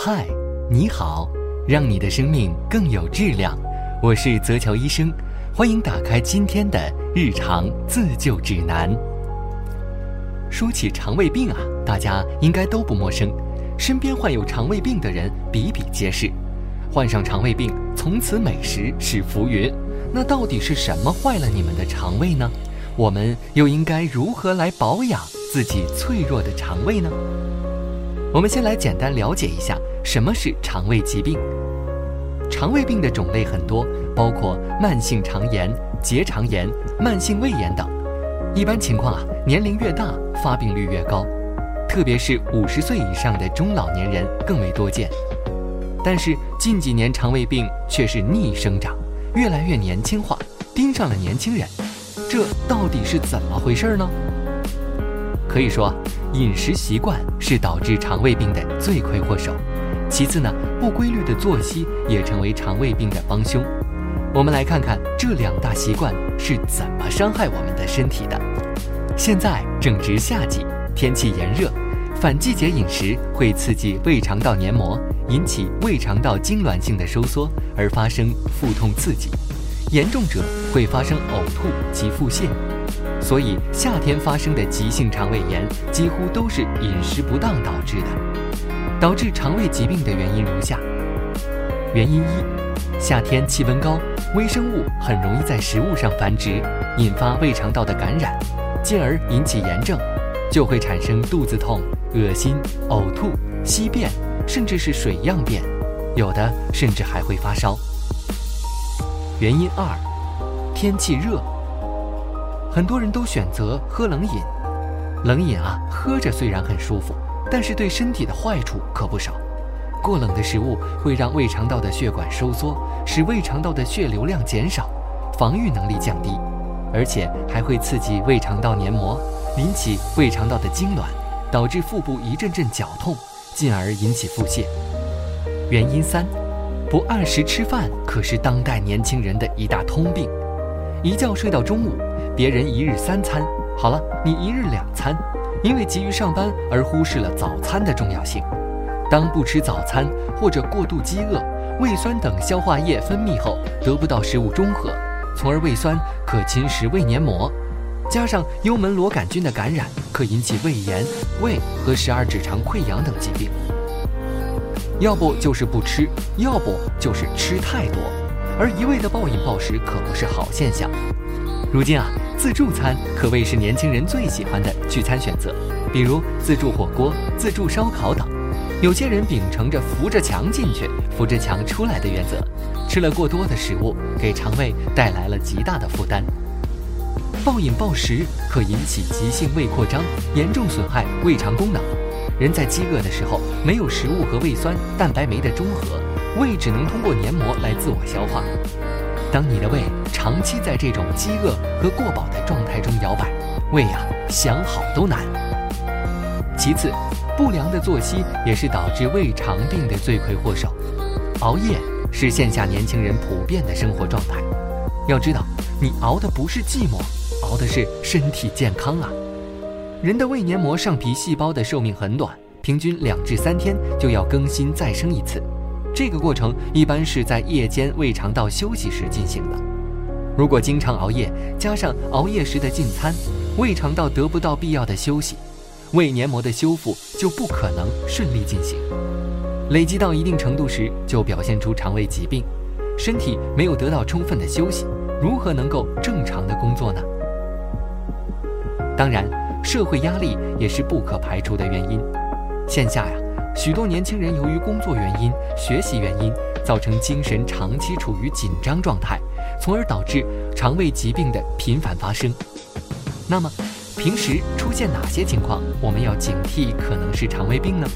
嗨，你好，让你的生命更有质量。我是泽乔医生，欢迎打开今天的日常自救指南。说起肠胃病啊，大家应该都不陌生，身边患有肠胃病的人比比皆是。患上肠胃病，从此美食是浮云。那到底是什么坏了你们的肠胃呢？我们又应该如何来保养自己脆弱的肠胃呢？我们先来简单了解一下什么是肠胃疾病。肠胃病的种类很多，包括慢性肠炎、结肠炎、慢性胃炎等。一般情况啊，年龄越大，发病率越高，特别是五十岁以上的中老年人更为多见。但是近几年肠胃病却是逆生长，越来越年轻化，盯上了年轻人，这到底是怎么回事呢？可以说。饮食习惯是导致肠胃病的罪魁祸首，其次呢，不规律的作息也成为肠胃病的帮凶。我们来看看这两大习惯是怎么伤害我们的身体的。现在正值夏季，天气炎热，反季节饮食会刺激胃肠道黏膜，引起胃肠道痉挛性的收缩，而发生腹痛刺激，严重者会发生呕吐及腹泻。所以，夏天发生的急性肠胃炎几乎都是饮食不当导致的。导致肠胃疾病的原因如下：原因一，夏天气温高，微生物很容易在食物上繁殖，引发胃肠道的感染，进而引起炎症，就会产生肚子痛、恶心、呕吐、稀便，甚至是水样便，有的甚至还会发烧。原因二，天气热。很多人都选择喝冷饮，冷饮啊，喝着虽然很舒服，但是对身体的坏处可不少。过冷的食物会让胃肠道的血管收缩，使胃肠道的血流量减少，防御能力降低，而且还会刺激胃肠道黏膜，引起胃肠道的痉挛，导致腹部一阵阵绞痛，进而引起腹泻。原因三，不按时吃饭可是当代年轻人的一大通病，一觉睡到中午。别人一日三餐，好了，你一日两餐，因为急于上班而忽视了早餐的重要性。当不吃早餐或者过度饥饿，胃酸等消化液分泌后得不到食物中和，从而胃酸可侵蚀胃黏膜，加上幽门螺杆菌的感染，可引起胃炎、胃和十二指肠溃疡等疾病。要不就是不吃，要不就是吃太多，而一味的暴饮暴食可不是好现象。如今啊。自助餐可谓是年轻人最喜欢的聚餐选择，比如自助火锅、自助烧烤等。有些人秉承着扶着墙进去、扶着墙出来的原则，吃了过多的食物，给肠胃带来了极大的负担。暴饮暴食可引起急性胃扩张，严重损害胃肠功能。人在饥饿的时候，没有食物和胃酸、蛋白酶的中和，胃只能通过黏膜来自我消化。当你的胃长期在这种饥饿和过饱的状态中摇摆，胃呀想好都难。其次，不良的作息也是导致胃肠病的罪魁祸首。熬夜是线下年轻人普遍的生活状态。要知道，你熬的不是寂寞，熬的是身体健康啊。人的胃黏膜上皮细胞的寿命很短，平均两至三天就要更新再生一次。这个过程一般是在夜间胃肠道休息时进行的。如果经常熬夜，加上熬夜时的进餐，胃肠道得不到必要的休息，胃黏膜的修复就不可能顺利进行。累积到一定程度时，就表现出肠胃疾病。身体没有得到充分的休息，如何能够正常的工作呢？当然，社会压力也是不可排除的原因。线下呀。许多年轻人由于工作原因、学习原因，造成精神长期处于紧张状态，从而导致肠胃疾病的频繁发生。那么，平时出现哪些情况我们要警惕可能是肠胃病呢？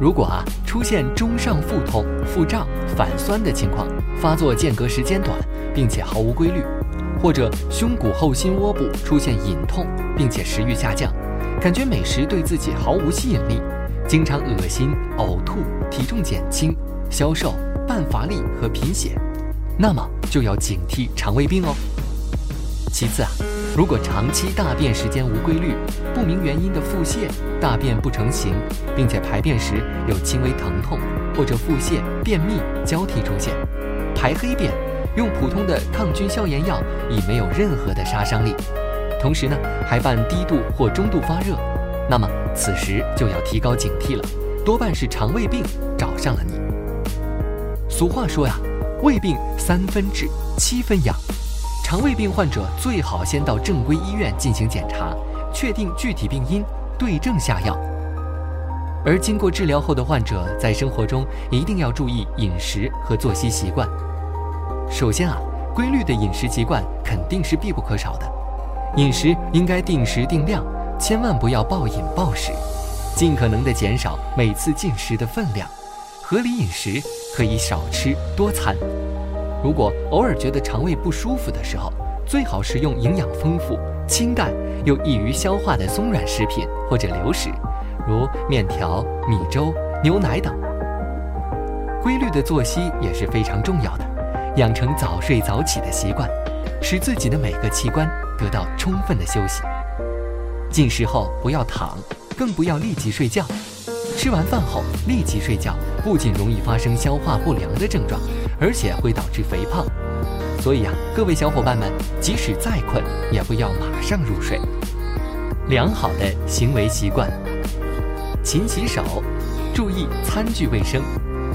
如果啊出现中上腹痛、腹胀、反酸的情况，发作间隔时间短，并且毫无规律，或者胸骨后心窝部出现隐痛，并且食欲下降，感觉美食对自己毫无吸引力。经常恶心、呕吐、体重减轻、消瘦、半乏力和贫血，那么就要警惕肠胃病哦。其次啊，如果长期大便时间无规律，不明原因的腹泻、大便不成形，并且排便时有轻微疼痛或者腹泻、便秘交替出现，排黑便，用普通的抗菌消炎药已没有任何的杀伤力。同时呢，还伴低度或中度发热，那么此时就要提高警惕了，多半是肠胃病找上了你。俗话说呀，胃病三分治，七分养，肠胃病患者最好先到正规医院进行检查，确定具体病因，对症下药。而经过治疗后的患者，在生活中一定要注意饮食和作息习惯。首先啊，规律的饮食习惯肯定是必不可少的。饮食应该定时定量，千万不要暴饮暴食，尽可能的减少每次进食的分量。合理饮食可以少吃多餐。如果偶尔觉得肠胃不舒服的时候，最好食用营养丰富、清淡又易于消化的松软食品或者流食，如面条、米粥、牛奶等。规律的作息也是非常重要的，养成早睡早起的习惯，使自己的每个器官。得到充分的休息。进食后不要躺，更不要立即睡觉。吃完饭后立即睡觉，不仅容易发生消化不良的症状，而且会导致肥胖。所以啊，各位小伙伴们，即使再困，也不要马上入睡。良好的行为习惯：勤洗手，注意餐具卫生，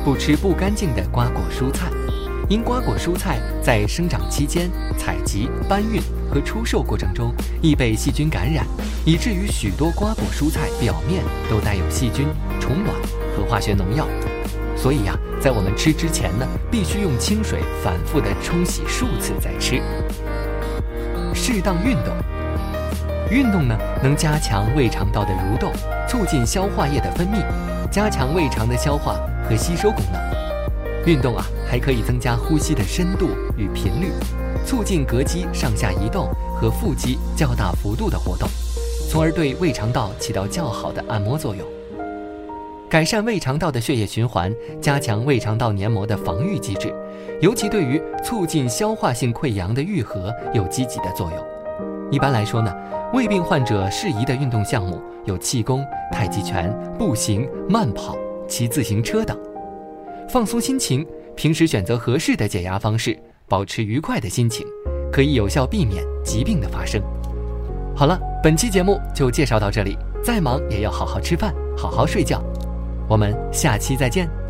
不吃不干净的瓜果蔬菜。因瓜果蔬菜在生长期间采集、搬运和出售过程中易被细菌感染，以至于许多瓜果蔬菜表面都带有细菌、虫卵和化学农药。所以呀，在我们吃之前呢，必须用清水反复的冲洗数次再吃。适当运动，运动呢能加强胃肠道的蠕动，促进消化液的分泌，加强胃肠的消化和吸收功能。运动啊，还可以增加呼吸的深度与频率，促进膈肌上下移动和腹肌较大幅度的活动，从而对胃肠道起到较好的按摩作用，改善胃肠道的血液循环，加强胃肠道黏膜的防御机制，尤其对于促进消化性溃疡的愈合有积极的作用。一般来说呢，胃病患者适宜的运动项目有气功、太极拳、步行、慢跑、骑自行车等。放松心情，平时选择合适的解压方式，保持愉快的心情，可以有效避免疾病的发生。好了，本期节目就介绍到这里。再忙也要好好吃饭，好好睡觉。我们下期再见。